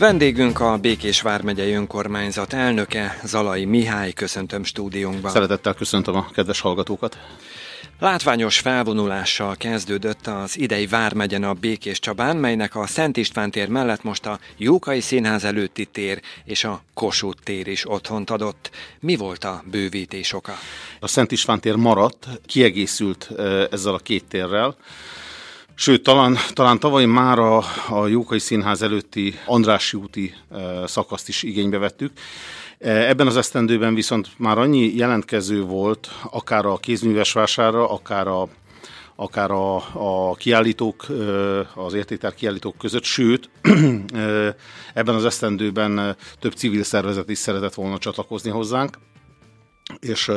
Vendégünk a Békés Vármegyei Önkormányzat elnöke, Zalai Mihály, köszöntöm stúdiónkban. Szeretettel köszöntöm a kedves hallgatókat. Látványos felvonulással kezdődött az idei Vármegyen a Békés Csabán, melynek a Szent István tér mellett most a Jókai Színház előtti tér és a Kossuth tér is otthont adott. Mi volt a bővítés oka? A Szent István tér maradt, kiegészült ezzel a két térrel. Sőt, talán, talán tavaly már a, a Jókai Színház előtti Andrássy úti szakaszt is igénybe vettük. Ebben az esztendőben viszont már annyi jelentkező volt, akár a kézműves vásárra, akár a akár a, a kiállítók, az értéktár kiállítók között, sőt, ebben az esztendőben több civil szervezet is szeretett volna csatlakozni hozzánk és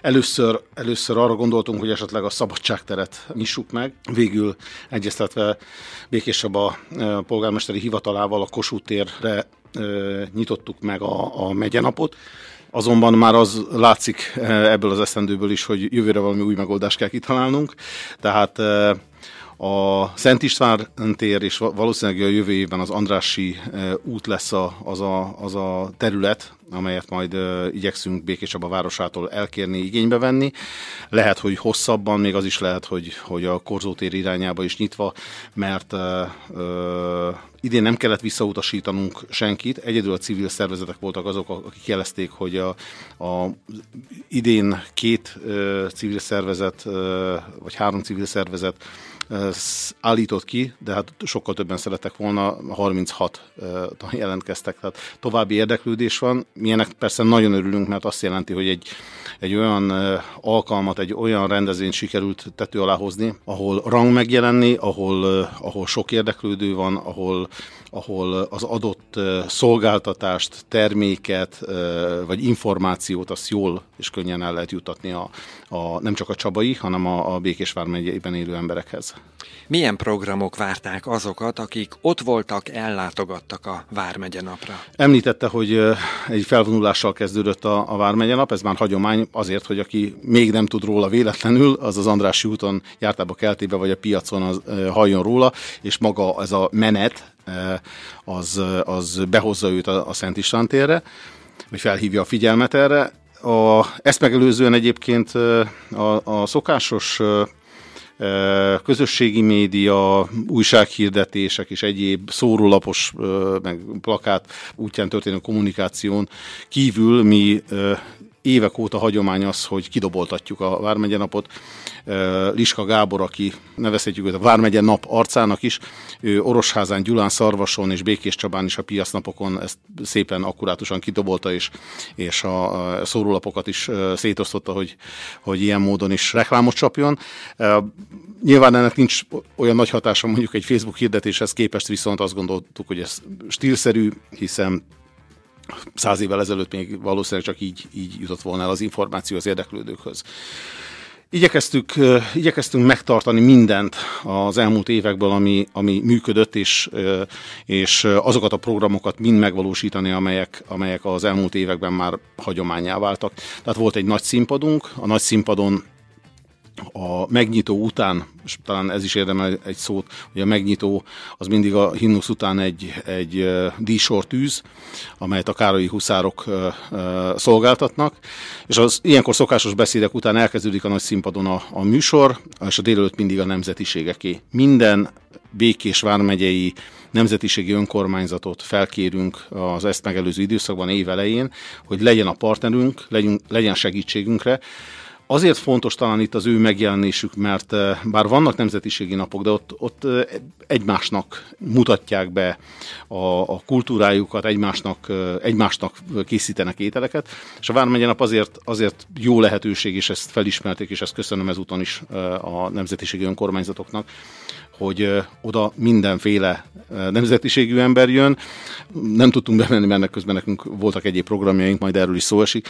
először, először arra gondoltunk, hogy esetleg a szabadságteret nyissuk meg. Végül egyeztetve Békés Csaba polgármesteri hivatalával a Kossuth térre nyitottuk meg a, a megyenapot. Azonban már az látszik ebből az esztendőből is, hogy jövőre valami új megoldást kell kitalálnunk. Tehát a Szent István tér és valószínűleg a jövő évben az Andrássy út lesz a, az, a, az a terület, amelyet majd igyekszünk Békéscsaba városától elkérni, igénybe venni. Lehet, hogy hosszabban, még az is lehet, hogy, hogy a Korzótér irányába is nyitva, mert uh, uh, idén nem kellett visszautasítanunk senkit, egyedül a civil szervezetek voltak azok, akik jelezték, hogy a, a idén két uh, civil szervezet, uh, vagy három civil szervezet állított ki, de hát sokkal többen szerettek volna, 36 jelentkeztek, tehát további érdeklődés van. Milyenek persze nagyon örülünk, mert azt jelenti, hogy egy, egy olyan alkalmat, egy olyan rendezvényt sikerült tető alá hozni, ahol rang megjelenni, ahol, ahol sok érdeklődő van, ahol, ahol az adott szolgáltatást, terméket vagy információt azt jól és könnyen el lehet jutatni a, a, nem csak a Csabai, hanem a, a Békésvár megyében élő emberekhez. Milyen programok várták azokat, akik ott voltak, ellátogattak a Vármegye napra? Említette, hogy egy felvonulással kezdődött a, a Vármegye nap, ez már hagyomány azért, hogy aki még nem tud róla véletlenül, az az Andrássy úton jártába keltébe, vagy a piacon az, halljon róla, és maga ez a menet, az, az behozza őt a, a Szent István térre, vagy felhívja a figyelmet erre. A, ezt megelőzően egyébként a, a szokásos közösségi média, újsághirdetések és egyéb szórólapos, meg plakát útján történő kommunikáción kívül mi évek óta hagyomány az, hogy kidoboltatjuk a Vármegye napot. Liska Gábor, aki nevezhetjük őt a Vármegye nap arcának is, ő Orosházán, Gyulán, Szarvason és Békés Csabán is a piacnapokon ezt szépen akkurátusan kidobolta, és, és a szórólapokat is szétosztotta, hogy, hogy ilyen módon is reklámot csapjon. Nyilván ennek nincs olyan nagy hatása mondjuk egy Facebook hirdetéshez képest, viszont azt gondoltuk, hogy ez stílszerű, hiszen száz évvel ezelőtt még valószínűleg csak így, így jutott volna el az információ az érdeklődőkhöz. Igyekeztük, igyekeztünk megtartani mindent az elmúlt évekből, ami, ami működött, és, és azokat a programokat mind megvalósítani, amelyek, amelyek az elmúlt években már hagyományá váltak. Tehát volt egy nagy színpadunk, a nagy színpadon a megnyitó után, és talán ez is érdemel egy szót, hogy a megnyitó az mindig a himnusz után egy, egy dísor tűz, amelyet a károlyi huszárok szolgáltatnak, és az ilyenkor szokásos beszédek után elkezdődik a nagy színpadon a, a műsor, és a délelőtt mindig a nemzetiségeké. Minden Békés vármegyei nemzetiségi önkormányzatot felkérünk az ezt megelőző időszakban évelején, hogy legyen a partnerünk, legyen, legyen segítségünkre, Azért fontos talán itt az ő megjelenésük, mert eh, bár vannak nemzetiségi napok, de ott, ott eh, egymásnak mutatják be a, a kultúrájukat, egymásnak, eh, egymásnak készítenek ételeket, és a Vármegye nap azért, azért jó lehetőség, és ezt felismerték, és ezt köszönöm ezúton is a nemzetiségi önkormányzatoknak, hogy oda mindenféle nemzetiségű ember jön. Nem tudtunk bemenni, mert közben nekünk voltak egyéb programjaink, majd erről is szó esik.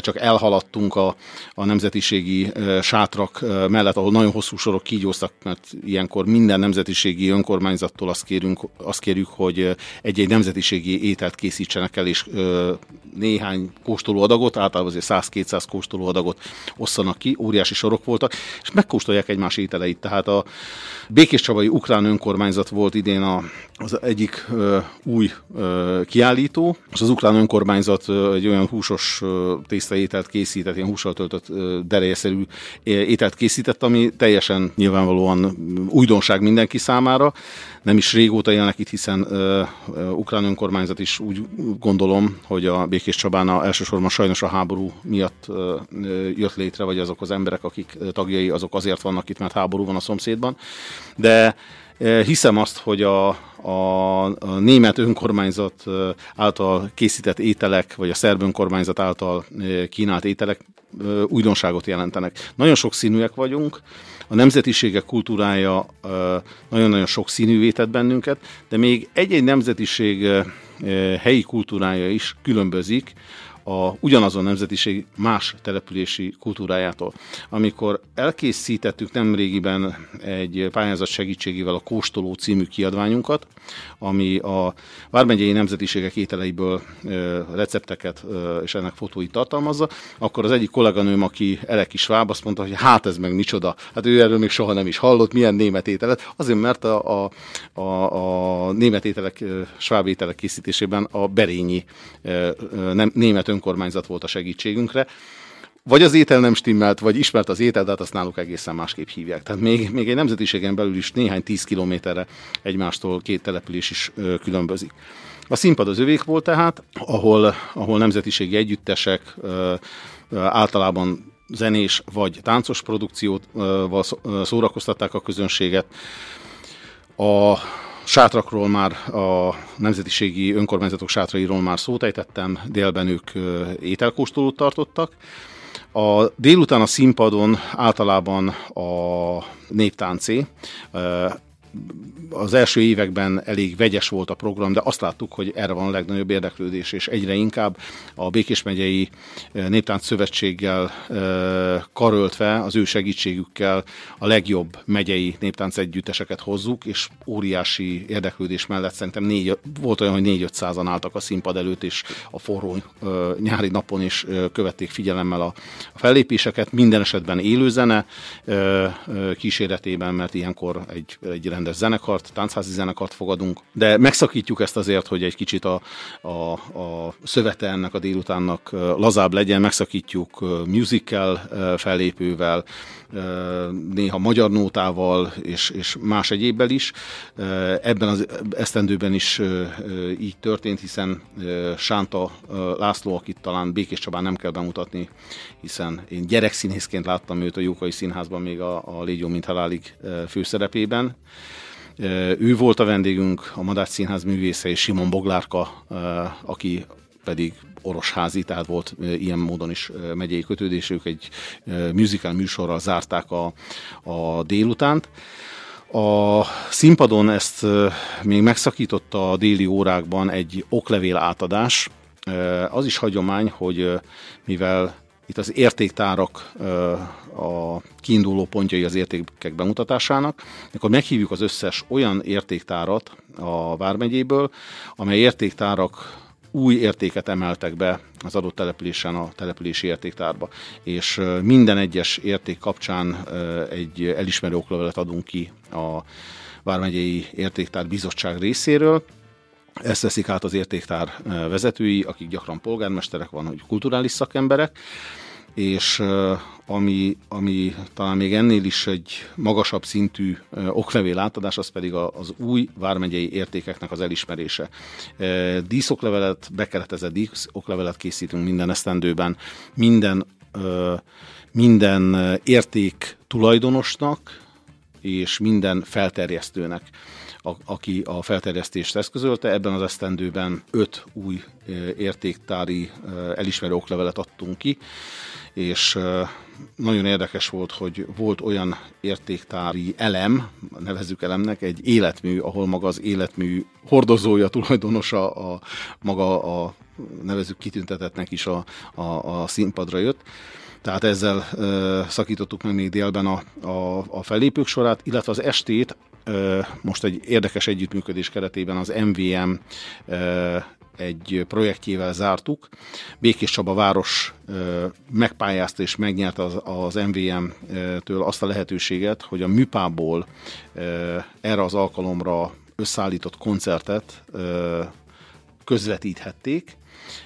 Csak elhaladtunk a, a nemzetiségi sátrak mellett, ahol nagyon hosszú sorok kígyóztak, mert ilyenkor minden nemzetiségi önkormányzattól azt, kérünk, azt kérjük, hogy egy-egy nemzetiségi ételt készítsenek el, és néhány kóstolóadagot, általában azért 100-200 kóstolóadagot osszanak ki, óriási sorok voltak, és megkóstolják egymás ételeit. Tehát a Bék Békés Csabai Ukrán Önkormányzat volt idén a, az egyik ö, új ö, kiállító, és az Ukrán Önkormányzat ö, egy olyan húsos ö, tésztaételt készített, ilyen hússal töltött ö, derejeszerű ételt készített, ami teljesen nyilvánvalóan újdonság mindenki számára. Nem is régóta élnek itt, hiszen ö, ö, Ukrán Önkormányzat is úgy gondolom, hogy a Békés Csabán a, elsősorban sajnos a háború miatt ö, jött létre, vagy azok az emberek, akik tagjai, azok azért vannak itt, mert háború van a szomszédban. De hiszem azt, hogy a, a, a német önkormányzat által készített ételek, vagy a szerb önkormányzat által kínált ételek újdonságot jelentenek. Nagyon sok színűek vagyunk, a nemzetiségek kultúrája nagyon-nagyon sok színűvé tett bennünket, de még egy-egy nemzetiség helyi kultúrája is különbözik a ugyanazon nemzetiség más települési kultúrájától. Amikor elkészítettük nemrégiben egy pályázat segítségével a Kóstoló című kiadványunkat, ami a vármegyei nemzetiségek ételeiből recepteket és ennek fotóit tartalmazza, akkor az egyik kolléganőm, aki elek is váb, azt mondta, hogy hát ez meg micsoda. Hát ő erről még soha nem is hallott, milyen német ételet. Azért, mert a, a, a, a német ételek, sváb ételek készítésében a berényi nem, német önkormányzat volt a segítségünkre. Vagy az étel nem stimmelt, vagy ismert az étel, de hát azt náluk egészen másképp hívják. Tehát még, még egy nemzetiségen belül is néhány tíz kilométerre egymástól két település is ö, különbözik. A színpad az övék volt tehát, ahol, ahol nemzetiségi együttesek ö, ö, általában zenés vagy táncos produkcióval szórakoztatták a közönséget. A Sátrakról már, a nemzetiségi önkormányzatok sátrairól már szót ejtettem, délben ők ételkóstolót tartottak. A délután a színpadon általában a néptáncé, az első években elég vegyes volt a program, de azt láttuk, hogy erre van a legnagyobb érdeklődés, és egyre inkább a Békés megyei eh, Néptánc Szövetséggel eh, karöltve, az ő segítségükkel a legjobb megyei néptánc együtteseket hozzuk, és óriási érdeklődés mellett szerintem négy, volt olyan, hogy négy-ötszázan álltak a színpad előtt, és a forró eh, nyári napon is követték figyelemmel a, a fellépéseket, minden esetben élőzene kíséretében, mert ilyenkor egy, egy rendes zenekart, táncházi zenekart fogadunk, de megszakítjuk ezt azért, hogy egy kicsit a, a, a szövete ennek a délutánnak lazább legyen, megszakítjuk musical fellépővel, néha magyar nótával és, és más egyébbel is. Ebben az esztendőben is így történt, hiszen Sánta László, akit talán Békés Csabán nem kell bemutatni, hiszen én gyerekszínészként láttam őt a Jókai Színházban még a, a Légyó mint halálig főszerepében. Ő volt a vendégünk, a Madács Színház művésze és Simon Boglárka, aki pedig orosházi, tehát volt ilyen módon is megyei kötődésük, egy musical műsorral zárták a, a délutánt. A színpadon ezt még megszakította a déli órákban egy oklevél átadás. Az is hagyomány, hogy mivel itt az értéktárak a kiinduló pontjai az értékek bemutatásának, akkor meghívjuk az összes olyan értéktárat a Vármegyéből, amely értéktárak új értéket emeltek be az adott településen a települési értéktárba. És minden egyes érték kapcsán egy elismerő oklevelet adunk ki a Vármegyei Értéktár Bizottság részéről, ezt veszik át az értéktár vezetői, akik gyakran polgármesterek van, hogy kulturális szakemberek, és ami, ami talán még ennél is egy magasabb szintű oklevél átadás, az pedig az új vármegyei értékeknek az elismerése. Díszoklevelet, bekeretezett díszoklevelet készítünk minden esztendőben, minden, minden érték tulajdonosnak és minden felterjesztőnek aki a felterjesztést eszközölte. Ebben az esztendőben öt új értéktári elismerő oklevelet adtunk ki, és nagyon érdekes volt, hogy volt olyan értéktári elem, nevezzük elemnek, egy életmű, ahol maga az életmű hordozója, tulajdonosa, a, maga a nevezzük kitüntetetnek is a, a, a színpadra jött. Tehát ezzel ö, szakítottuk meg még délben a, a, a fellépők sorát, illetve az estét ö, most egy érdekes együttműködés keretében az MVM ö, egy projektjével zártuk. Békés Csaba város megpályázta és megnyerte az, az MVM-től azt a lehetőséget, hogy a műpából erre az alkalomra összeállított koncertet közvetíthették.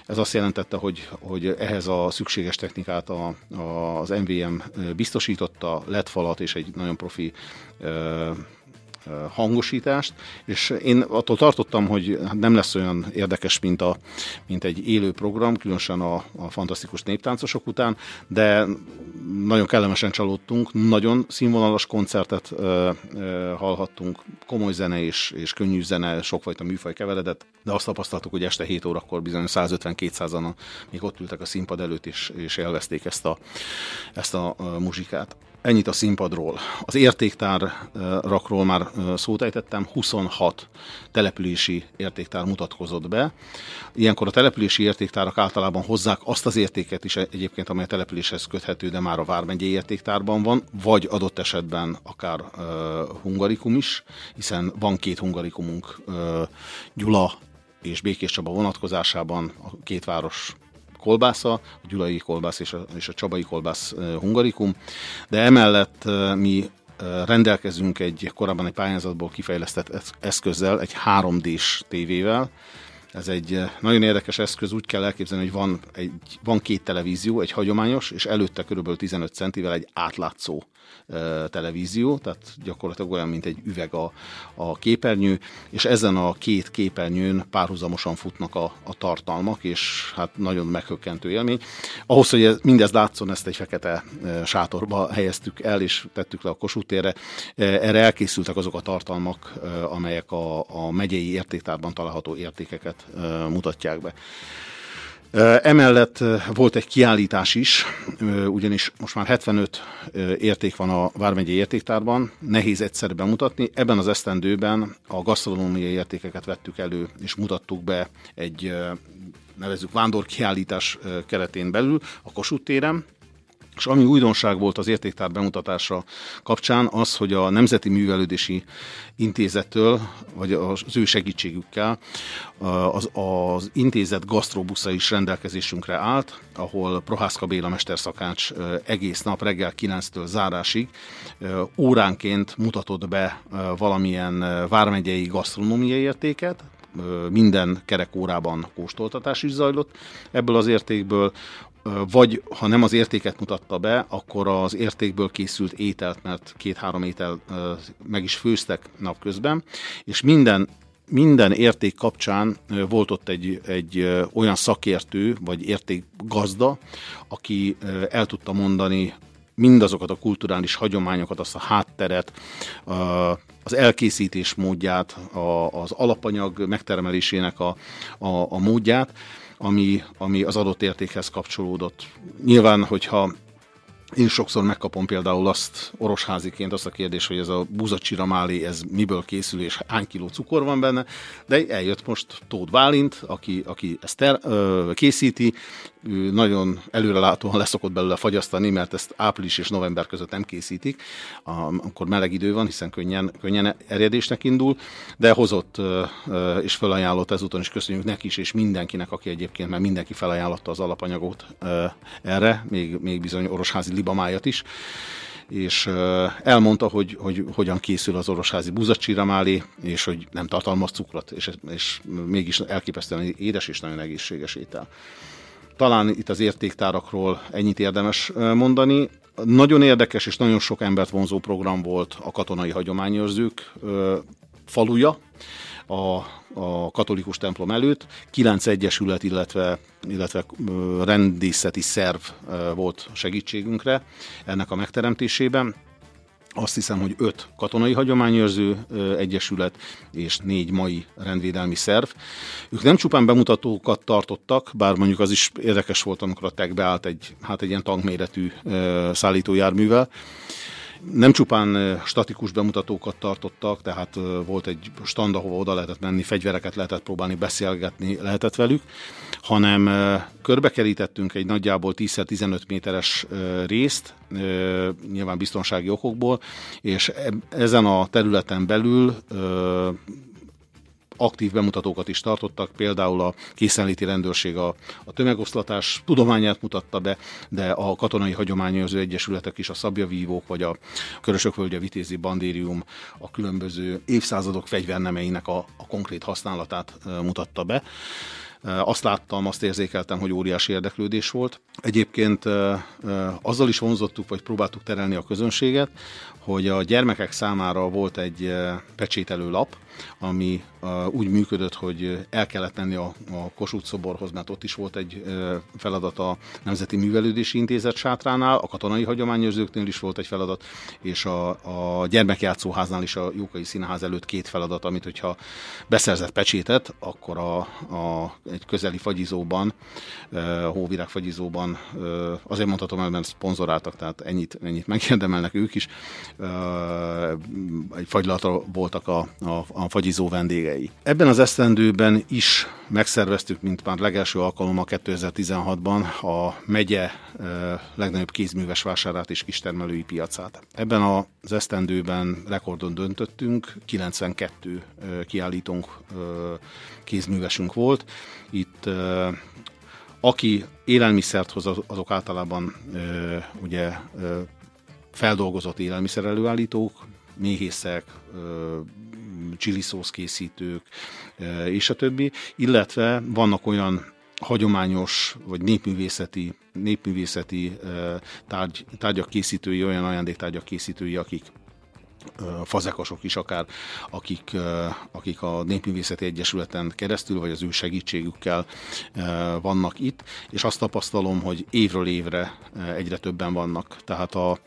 Ez azt jelentette, hogy, hogy ehhez a szükséges technikát a, a, az MVM biztosította, lett falat és egy nagyon profi hangosítást, és én attól tartottam, hogy nem lesz olyan érdekes, mint, a, mint egy élő program, különösen a, a fantasztikus néptáncosok után, de nagyon kellemesen csalódtunk, nagyon színvonalas koncertet ö, ö, hallhattunk, komoly zene és, és könnyű zene, sokfajta műfaj keveredett, de azt tapasztaltuk, hogy este 7 órakor bizony 150-200-an még ott ültek a színpad előtt, és, és élvezték ezt a, ezt a, muzsikát. Ennyit a színpadról. Az értéktárakról már szót ejtettem, 26 települési értéktár mutatkozott be. Ilyenkor a települési értéktárak általában hozzák azt az értéket is egyébként, amely a településhez köthető, de már a Vármegyei értéktárban van, vagy adott esetben akár uh, hungarikum is, hiszen van két hungarikumunk, uh, Gyula és Békés Csaba vonatkozásában a két város kolbásza, a gyulai kolbász és a, és a csabai kolbász hungarikum, de emellett mi rendelkezünk egy korábban egy pályázatból kifejlesztett eszközzel, egy 3D-s tévével, ez egy nagyon érdekes eszköz, úgy kell elképzelni, hogy van, egy, van két televízió, egy hagyományos, és előtte körülbelül 15 centivel egy átlátszó televízió, tehát gyakorlatilag olyan, mint egy üveg a, a képernyő, és ezen a két képernyőn párhuzamosan futnak a, a tartalmak, és hát nagyon meghökkentő élmény. Ahhoz, hogy ez, mindez látszon, ezt egy fekete sátorba helyeztük el, és tettük le a Kossuth térre. Erre elkészültek azok a tartalmak, amelyek a, a megyei értéktárban található értékeket mutatják be. Emellett volt egy kiállítás is, ugyanis most már 75 érték van a Vármegyei értéktárban, nehéz egyszerre bemutatni. Ebben az esztendőben a gasztronómiai értékeket vettük elő, és mutattuk be egy nevezzük vándorkiállítás keretén belül a Kossuth téren, és ami újdonság volt az értéktár bemutatása kapcsán az, hogy a Nemzeti Művelődési Intézettől, vagy az ő segítségükkel az, az intézet gasztrobusza is rendelkezésünkre állt, ahol Prohászka Béla mesterszakács egész nap reggel 9-től zárásig óránként mutatott be valamilyen vármegyei gasztronómiai értéket, minden kerekórában kóstoltatás is zajlott ebből az értékből, vagy ha nem az értéket mutatta be, akkor az értékből készült ételt, mert két-három étel meg is főztek napközben, és minden minden érték kapcsán volt ott egy, egy olyan szakértő, vagy értékgazda, aki el tudta mondani mindazokat a kulturális hagyományokat, azt a hátteret, az elkészítés módját, az alapanyag megtermelésének a, a, a módját, ami, ami az adott értékhez kapcsolódott. Nyilván, hogyha én sokszor megkapom például azt orosháziként azt a kérdést, hogy ez a buzacsira málé, ez miből készül, és hány kiló cukor van benne, de eljött most Tóth Bálint, aki, aki ezt ter, ö, készíti, ő nagyon előrelátóan leszokott belőle fagyasztani, mert ezt április és november között nem készítik, amikor meleg idő van, hiszen könnyen, könnyen erjedésnek indul, de hozott és felajánlott ezúton is köszönjük neki is, és mindenkinek, aki egyébként, mert mindenki felajánlotta az alapanyagot erre, még, még bizony orosházi libamájat is, és elmondta, hogy, hogy hogyan készül az orosházi buzacsíramálé, és hogy nem tartalmaz cukrot, és, és mégis elképesztően édes és nagyon egészséges étel. Talán itt az értéktárakról ennyit érdemes mondani. Nagyon érdekes és nagyon sok embert vonzó program volt a katonai hagyományőrzők faluja, a, a katolikus templom előtt. Kilenc egyesület, illetve, illetve rendészeti szerv volt segítségünkre ennek a megteremtésében azt hiszem, hogy öt katonai hagyományőrző egyesület és négy mai rendvédelmi szerv. Ők nem csupán bemutatókat tartottak, bár mondjuk az is érdekes volt, amikor a TEG beállt egy, hát egy ilyen tankméretű szállítójárművel, nem csupán statikus bemutatókat tartottak, tehát volt egy stand, ahova oda lehetett menni, fegyvereket lehetett próbálni, beszélgetni lehetett velük, hanem körbekerítettünk egy nagyjából 10-15 méteres részt, nyilván biztonsági okokból, és ezen a területen belül aktív bemutatókat is tartottak, például a készenléti rendőrség a, a tömegoszlatás tudományát mutatta be, de a katonai hagyományozó egyesületek is, a szabjavívók, vagy a Körösökvölgye Vitézi Bandérium a különböző évszázadok fegyvernemeinek a, a konkrét használatát mutatta be. Azt láttam, azt érzékeltem, hogy óriási érdeklődés volt. Egyébként azzal is vonzottuk, vagy próbáltuk terelni a közönséget, hogy a gyermekek számára volt egy pecsételő lap, ami úgy működött, hogy el kellett menni a, a Kossuth szoborhoz, mert ott is volt egy feladat a Nemzeti Művelődési Intézet sátránál, a katonai hagyományőrzőknél is volt egy feladat, és a, a gyermekjátszóháznál is a Jókai Színház előtt két feladat, amit hogyha beszerzett pecsétet, akkor a, a, egy közeli fagyizóban, hóvirág fagyizóban, azért mondhatom el, mert szponzoráltak, tehát ennyit, ennyit megérdemelnek ők is, egy fagylatra voltak a, a, a fagyizó vendégei. Ebben az esztendőben is megszerveztük, mint már legelső alkalommal 2016-ban a megye legnagyobb kézműves vásárát és kistermelői piacát. Ebben az esztendőben rekordon döntöttünk, 92 kiállítónk kézművesünk volt. Itt aki élelmiszert hoz, azok általában ugye feldolgozott élelmiszer előállítók, méhészek, csiliszósz készítők, és a többi, illetve vannak olyan hagyományos vagy népművészeti, népművészeti tárgy, tárgyak készítői, olyan ajándéktárgyak készítői, akik fazekasok is akár, akik, akik a Népművészeti Egyesületen keresztül, vagy az ő segítségükkel vannak itt, és azt tapasztalom, hogy évről évre egyre többen vannak. Tehát a,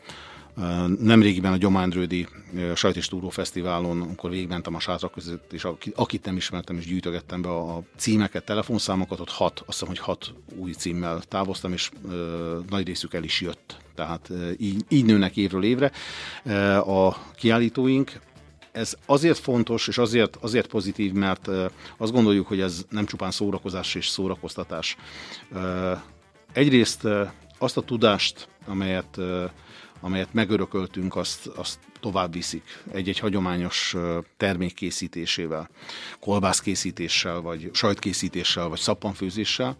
Nemrégiben a Gyományrődi Sajt és Túró Fesztiválon, amikor végigmentem a sátrak között, és akit nem ismertem, és gyűjtögettem be a címeket, telefonszámokat, ott hat, azt hiszem, hogy hat új címmel távoztam, és ö, nagy részük el is jött. Tehát ö, így, így nőnek évről évre a kiállítóink, ez azért fontos, és azért, azért pozitív, mert azt gondoljuk, hogy ez nem csupán szórakozás és szórakoztatás. Egyrészt azt a tudást, amelyet amelyet megörököltünk, azt, azt tovább viszik egy-egy hagyományos termék készítésével, kolbászkészítéssel, vagy sajtkészítéssel, vagy szappanfőzéssel.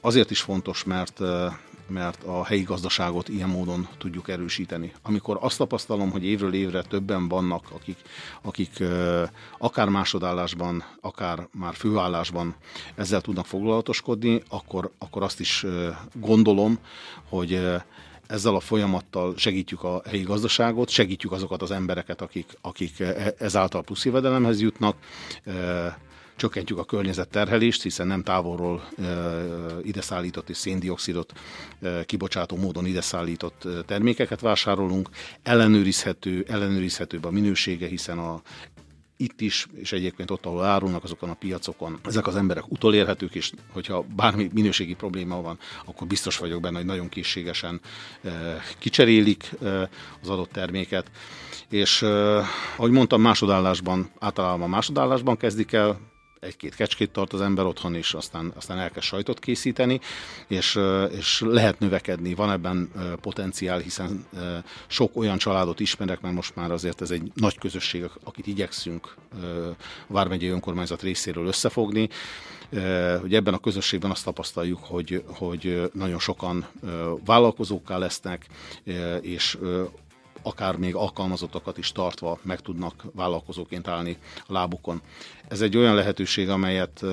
Azért is fontos, mert mert a helyi gazdaságot ilyen módon tudjuk erősíteni. Amikor azt tapasztalom, hogy évről évre többen vannak, akik, akik akár másodállásban, akár már főállásban ezzel tudnak foglalatoskodni, akkor, akkor azt is gondolom, hogy ezzel a folyamattal segítjük a helyi gazdaságot, segítjük azokat az embereket, akik, akik e, ezáltal plusz jövedelemhez jutnak, e, csökkentjük a környezetterhelést, hiszen nem távolról e, ide szállított és széndiokszidot kibocsátó módon ide szállított termékeket vásárolunk, ellenőrizhető, ellenőrizhetőbb a minősége, hiszen a itt is, és egyébként ott, ahol árulnak azokon a piacokon, ezek az emberek utolérhetők, és hogyha bármi minőségi probléma van, akkor biztos vagyok benne, hogy nagyon készségesen eh, kicserélik eh, az adott terméket. És eh, ahogy mondtam, másodállásban, általában másodállásban kezdik el egy-két kecskét tart az ember otthon, és aztán, aztán elkezd sajtot készíteni, és, és lehet növekedni, van ebben potenciál, hiszen sok olyan családot ismerek, mert most már azért ez egy nagy közösség, akit igyekszünk a Vármegyei Önkormányzat részéről összefogni, hogy ebben a közösségben azt tapasztaljuk, hogy, hogy nagyon sokan vállalkozókká lesznek, és akár még alkalmazottakat is tartva meg tudnak vállalkozóként állni a lábukon. Ez egy olyan lehetőség, amelyet,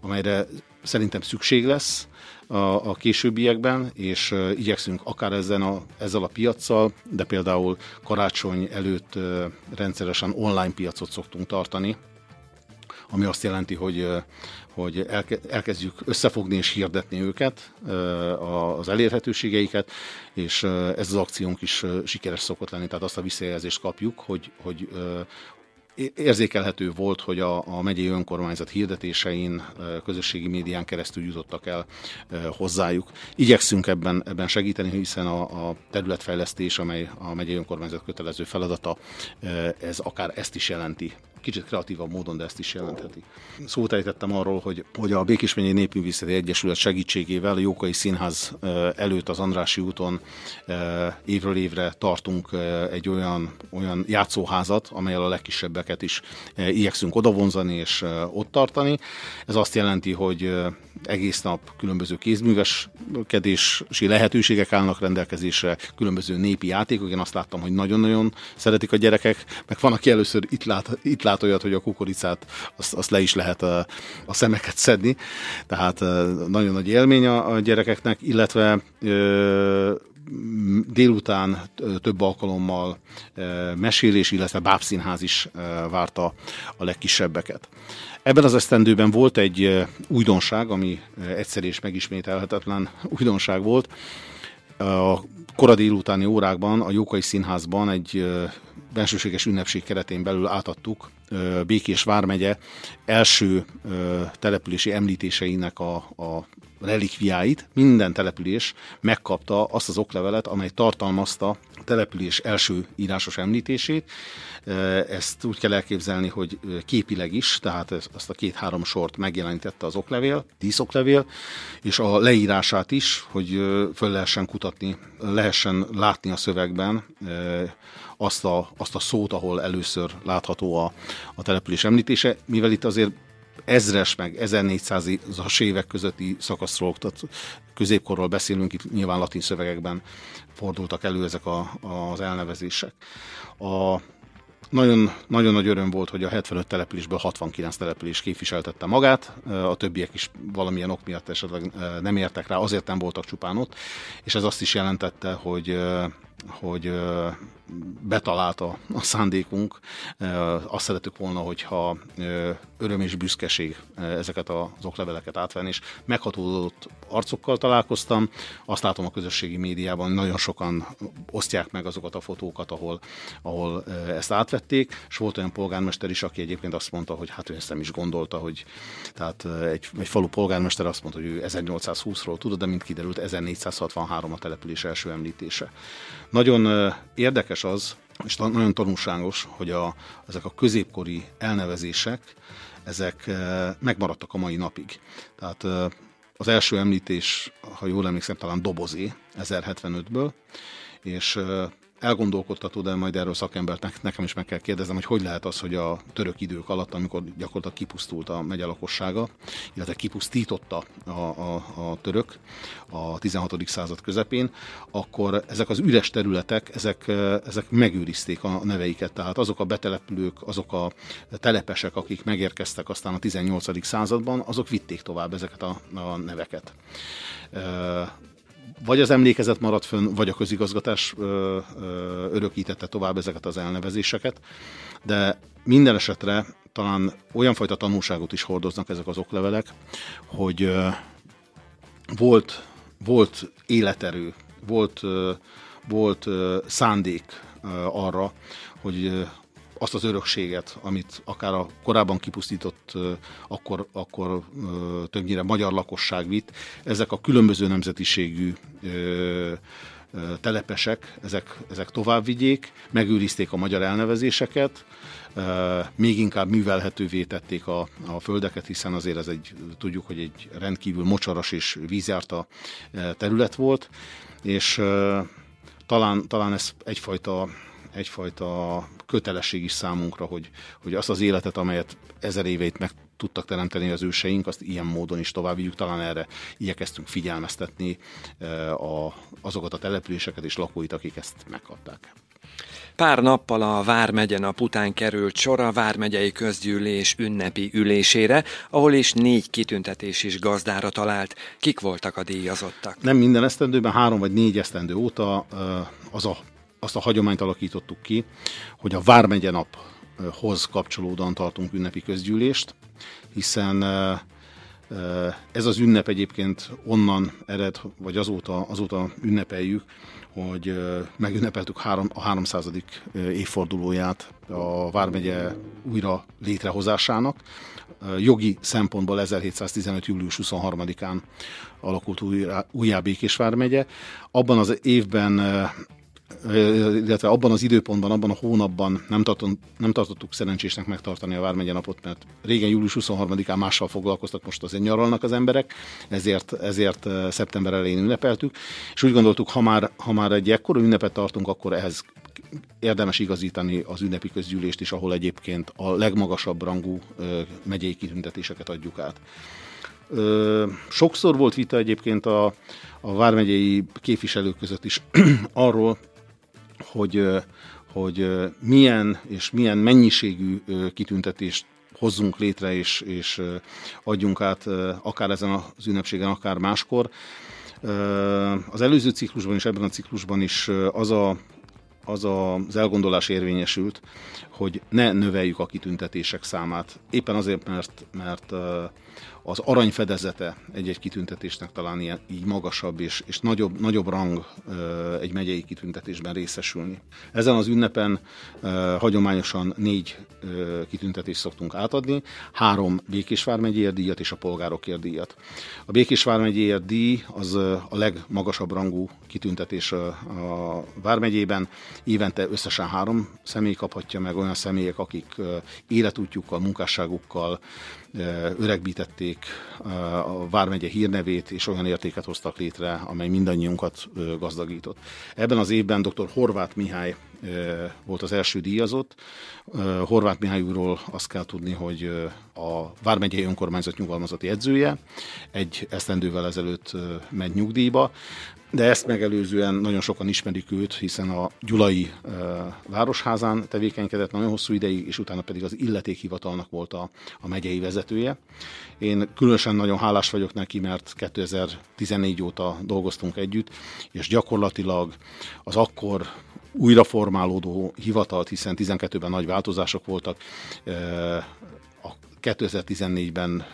amelyre szerintem szükség lesz a, a későbbiekben, és igyekszünk akár ezen a, ezzel a piaccal, de például karácsony előtt rendszeresen online piacot szoktunk tartani, ami azt jelenti, hogy, hogy elkezdjük összefogni és hirdetni őket, az elérhetőségeiket, és ez az akciónk is sikeres szokott lenni, tehát azt a visszajelzést kapjuk, hogy, hogy érzékelhető volt, hogy a, a megyei önkormányzat hirdetésein, közösségi médián keresztül jutottak el hozzájuk. Igyekszünk ebben, ebben segíteni, hiszen a, a területfejlesztés, amely a megyei önkormányzat kötelező feladata, ez akár ezt is jelenti kicsit kreatívabb módon, de ezt is jelentheti. Szót ejtettem arról, hogy, hogy a Békésményi Népművészeti Egyesület segítségével a Jókai Színház előtt az Andrási úton évről évre tartunk egy olyan, olyan játszóházat, amelyel a legkisebbeket is igyekszünk odavonzani és ott tartani. Ez azt jelenti, hogy egész nap különböző kézműveskedési lehetőségek állnak rendelkezésre, különböző népi játékok. Én azt láttam, hogy nagyon-nagyon szeretik a gyerekek, meg van, aki először itt lát, itt lát olyat, hogy a kukoricát azt, azt le is lehet a, a szemeket szedni. Tehát nagyon nagy élmény a, a gyerekeknek, illetve ö, délután több alkalommal mesélés, illetve bábszínház is várta a legkisebbeket. Ebben az esztendőben volt egy újdonság, ami egyszer és megismételhetetlen újdonság volt. A kora délutáni órákban a Jókai Színházban egy bensőséges ünnepség keretén belül átadtuk Békés Vármegye első települési említéseinek a, a relikviáit. Minden település megkapta azt az oklevelet, amely tartalmazta a település első írásos említését. Ezt úgy kell elképzelni, hogy képileg is, tehát azt a két-három sort megjelenítette az oklevél, díszoklevél, és a leírását is, hogy föl lehessen kutatni, lehessen látni a szövegben azt a, azt a szót, ahol először látható a, a település említése, mivel itt azért ezres meg 1400-as évek közötti szakaszról, tehát középkorról beszélünk, itt nyilván latin szövegekben fordultak elő ezek a, az elnevezések. A, nagyon, nagyon nagy öröm volt, hogy a 75 településből 69 település képviseltette magát, a többiek is valamilyen ok miatt esetleg nem értek rá, azért nem voltak csupán ott, és ez azt is jelentette, hogy hogy betalálta a szándékunk. Azt szeretük volna, hogyha öröm és büszkeség ezeket az okleveleket átvenni, és meghatódott arcokkal találkoztam. Azt látom a közösségi médiában, nagyon sokan osztják meg azokat a fotókat, ahol, ahol ezt átvették, és volt olyan polgármester is, aki egyébként azt mondta, hogy hát ő ezt nem is gondolta, hogy tehát egy, egy falu polgármester azt mondta, hogy ő 1820-ról tudod, de mint kiderült, 1463 a település első említése. Nagyon érdekes az, és nagyon tanulságos, hogy a, ezek a középkori elnevezések, ezek megmaradtak a mai napig. Tehát az első említés, ha jól emlékszem, talán Dobozé 1075-ből, és elgondolkodtató, de majd erről szakembert nekem is meg kell kérdeznem, hogy hogy lehet az, hogy a török idők alatt, amikor gyakorlatilag kipusztult a megye lakossága, illetve kipusztította a, a, a török a 16. század közepén, akkor ezek az üres területek, ezek, ezek megőrizték a neveiket. Tehát azok a betelepülők, azok a telepesek, akik megérkeztek aztán a 18. században, azok vitték tovább ezeket a, a neveket vagy az emlékezet maradt fönn, vagy a közigazgatás ö, ö, örökítette tovább ezeket az elnevezéseket, de minden esetre talán olyan fajta tanulságot is hordoznak ezek az oklevelek, hogy ö, volt, volt életerő, volt, ö, volt ö, szándék ö, arra, hogy azt az örökséget, amit akár a korábban kipusztított, akkor, akkor többnyire magyar lakosság vitt, ezek a különböző nemzetiségű telepesek, ezek, ezek tovább vigyék, megőrizték a magyar elnevezéseket, még inkább művelhetővé tették a, a földeket, hiszen azért ez egy, tudjuk, hogy egy rendkívül mocsaras és vízjárta terület volt, és talán, talán ez egyfajta egyfajta kötelesség is számunkra, hogy, hogy azt az életet, amelyet ezer éveit meg tudtak teremteni az őseink, azt ilyen módon is tovább vigyük. Talán erre igyekeztünk figyelmeztetni eh, a, azokat a településeket és lakóit, akik ezt megkapták. Pár nappal a Vármegye nap után került sor a Vármegyei Közgyűlés ünnepi ülésére, ahol is négy kitüntetés is gazdára talált. Kik voltak a díjazottak? Nem minden esztendőben, három vagy négy esztendő óta eh, az a azt a hagyományt alakítottuk ki, hogy a Vármegye naphoz kapcsolódóan tartunk ünnepi közgyűlést, hiszen ez az ünnep egyébként onnan ered, vagy azóta, azóta ünnepeljük, hogy megünnepeltük három, a 300. évfordulóját a Vármegye újra létrehozásának. Jogi szempontból 1715. július 23-án alakult újjá Békés Vármegye. Abban az évben illetve abban az időpontban, abban a hónapban nem, tartott, nem tartottuk szerencsésnek megtartani a Vármegye napot, mert régen július 23-án mással foglalkoztak, most azért nyaralnak az emberek, ezért, ezért szeptember elején ünnepeltük, és úgy gondoltuk, ha már, ha már egy ekkora ünnepet tartunk, akkor ehhez érdemes igazítani az ünnepi közgyűlést is, ahol egyébként a legmagasabb rangú megyei kitüntetéseket adjuk át. Sokszor volt vita egyébként a, a vármegyei képviselők között is arról, hogy, hogy milyen és milyen mennyiségű kitüntetést hozzunk létre és, és adjunk át akár ezen az ünnepségen, akár máskor. Az előző ciklusban és ebben a ciklusban is az a az az elgondolás érvényesült, hogy ne növeljük a kitüntetések számát. Éppen azért, mert, mert az aranyfedezete egy-egy kitüntetésnek talán ilyen, így magasabb és, és nagyobb, nagyobb rang egy megyei kitüntetésben részesülni. Ezen az ünnepen hagyományosan négy kitüntetést szoktunk átadni, három Békés vármegyéért díjat és a polgárokért díjat. A Békés vármegyéért díj az a legmagasabb rangú kitüntetés a vármegyében. Évente összesen három személy kaphatja meg, olyan személyek, akik életútjukkal, munkásságukkal, öregbítették a Vármegye hírnevét, és olyan értéket hoztak létre, amely mindannyiunkat gazdagított. Ebben az évben dr. Horváth Mihály volt az első díjazott. Horváth Mihály úrról azt kell tudni, hogy a Vármegyei Önkormányzat nyugalmazati edzője, egy esztendővel ezelőtt ment nyugdíjba, de ezt megelőzően nagyon sokan ismerik őt, hiszen a Gyulai e, Városházán tevékenykedett nagyon hosszú ideig, és utána pedig az illetékhivatalnak volt a, a megyei vezetője. Én különösen nagyon hálás vagyok neki, mert 2014 óta dolgoztunk együtt, és gyakorlatilag az akkor újraformálódó hivatalt, hiszen 12-ben nagy változások voltak, 2014-ben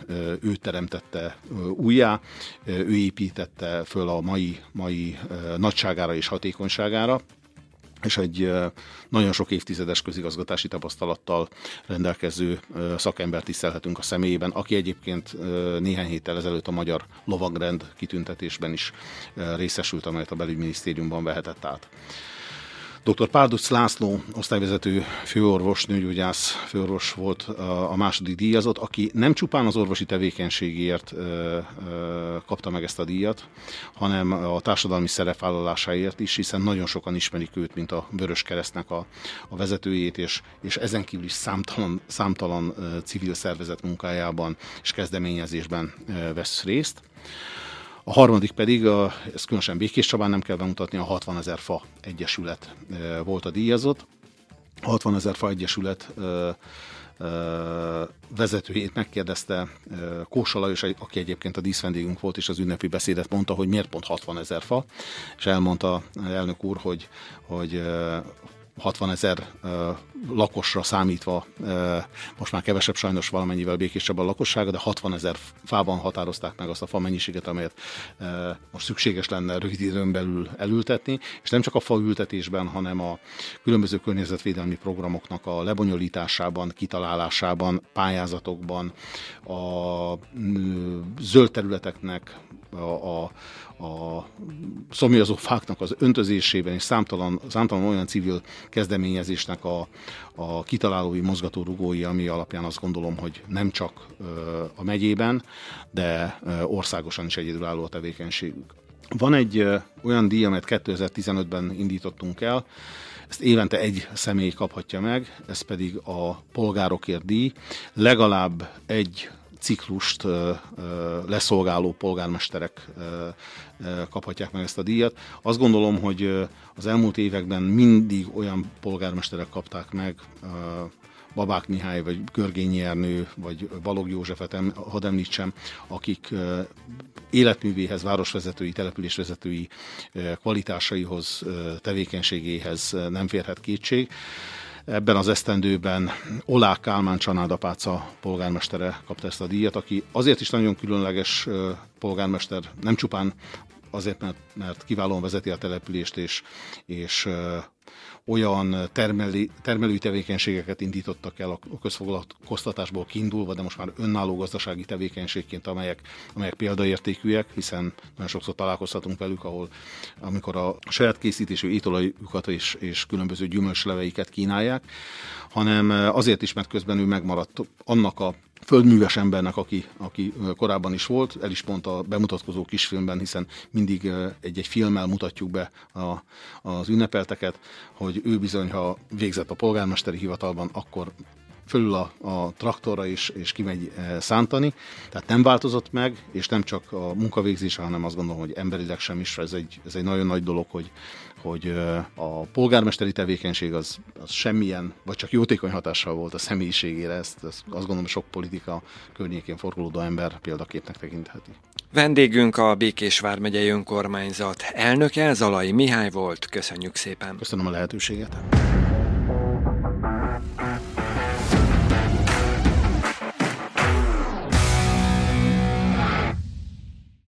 ő teremtette újjá, ő építette föl a mai, mai nagyságára és hatékonyságára, és egy nagyon sok évtizedes közigazgatási tapasztalattal rendelkező szakember tisztelhetünk a személyében, aki egyébként néhány héttel ezelőtt a Magyar Lovagrend kitüntetésben is részesült, amelyet a belügyminisztériumban vehetett át. Dr. Párduc László, osztályvezető főorvos, nőgyógyász főorvos volt a második díjazott, aki nem csupán az orvosi tevékenységért kapta meg ezt a díjat, hanem a társadalmi szerepvállalásáért is, hiszen nagyon sokan ismerik őt, mint a Vörös Keresztnek a, a vezetőjét, és, és ezen kívül is számtalan, számtalan civil szervezet munkájában és kezdeményezésben vesz részt. A harmadik pedig, a, ez különösen Békés Csabán nem kell bemutatni, a 60 ezer fa egyesület volt a díjazott. A 60 ezer fa egyesület vezetőjét megkérdezte Kósa Lajos, aki egyébként a díszvendégünk volt, és az ünnepi beszédet mondta, hogy miért pont 60 ezer fa, és elmondta elnök úr, hogy, hogy 60 ezer lakosra számítva, most már kevesebb sajnos valamennyivel Békés Csaba a lakossága, de 60 ezer fában határozták meg azt a fa mennyiséget, amelyet most szükséges lenne rövid időn belül elültetni, és nem csak a fa ültetésben, hanem a különböző környezetvédelmi programoknak a lebonyolításában, kitalálásában, pályázatokban, a zöld területeknek a, a, szomjazó fáknak az öntözésében, és számtalan, számtalan olyan civil kezdeményezésnek a, a kitalálói mozgatórugói, ami alapján azt gondolom, hogy nem csak a megyében, de országosan is egyedülálló a tevékenységük. Van egy olyan díj, amelyet 2015-ben indítottunk el, ezt évente egy személy kaphatja meg, ez pedig a polgárokért díj. Legalább egy ciklust leszolgáló polgármesterek kaphatják meg ezt a díjat. Azt gondolom, hogy az elmúlt években mindig olyan polgármesterek kapták meg, Babák Mihály, vagy Görgényi Ernő, vagy Balog Józsefet, hadd említsem, akik életművéhez, városvezetői, településvezetői kvalitásaihoz, tevékenységéhez nem férhet kétség. Ebben az esztendőben Olák Kálmán Csanádapáca polgármestere kapta ezt a díjat, aki azért is nagyon különleges polgármester, nem csupán azért, mert, mert kiválóan vezeti a települést, és, és olyan termeli, termelői tevékenységeket indítottak el a közfoglalkoztatásból kiindulva, de most már önálló gazdasági tevékenységként, amelyek, amelyek példaértékűek, hiszen nagyon sokszor találkozhatunk velük, ahol amikor a saját készítésű étolajukat és, és különböző gyümölcsleveiket kínálják, hanem azért is, mert közben ő megmaradt. Annak a földműves embernek, aki, aki korábban is volt, el is pont a bemutatkozó kisfilmben, hiszen mindig egy-egy filmmel mutatjuk be a, az ünnepelteket, hogy ő bizony, ha végzett a polgármesteri hivatalban, akkor fölül a, a traktorra is, és kimegy e, szántani. Tehát nem változott meg, és nem csak a munkavégzése, hanem azt gondolom, hogy emberileg sem is. Ez egy, ez egy nagyon nagy dolog, hogy, hogy a polgármesteri tevékenység az, az semmilyen, vagy csak jótékony hatással volt a személyiségére. Ezt, ezt azt gondolom, sok politika környékén forgolódó ember példaképnek tekintheti. Vendégünk a Békés vármegyei önkormányzat elnöke, Zalai Mihály volt. Köszönjük szépen. Köszönöm a lehetőséget.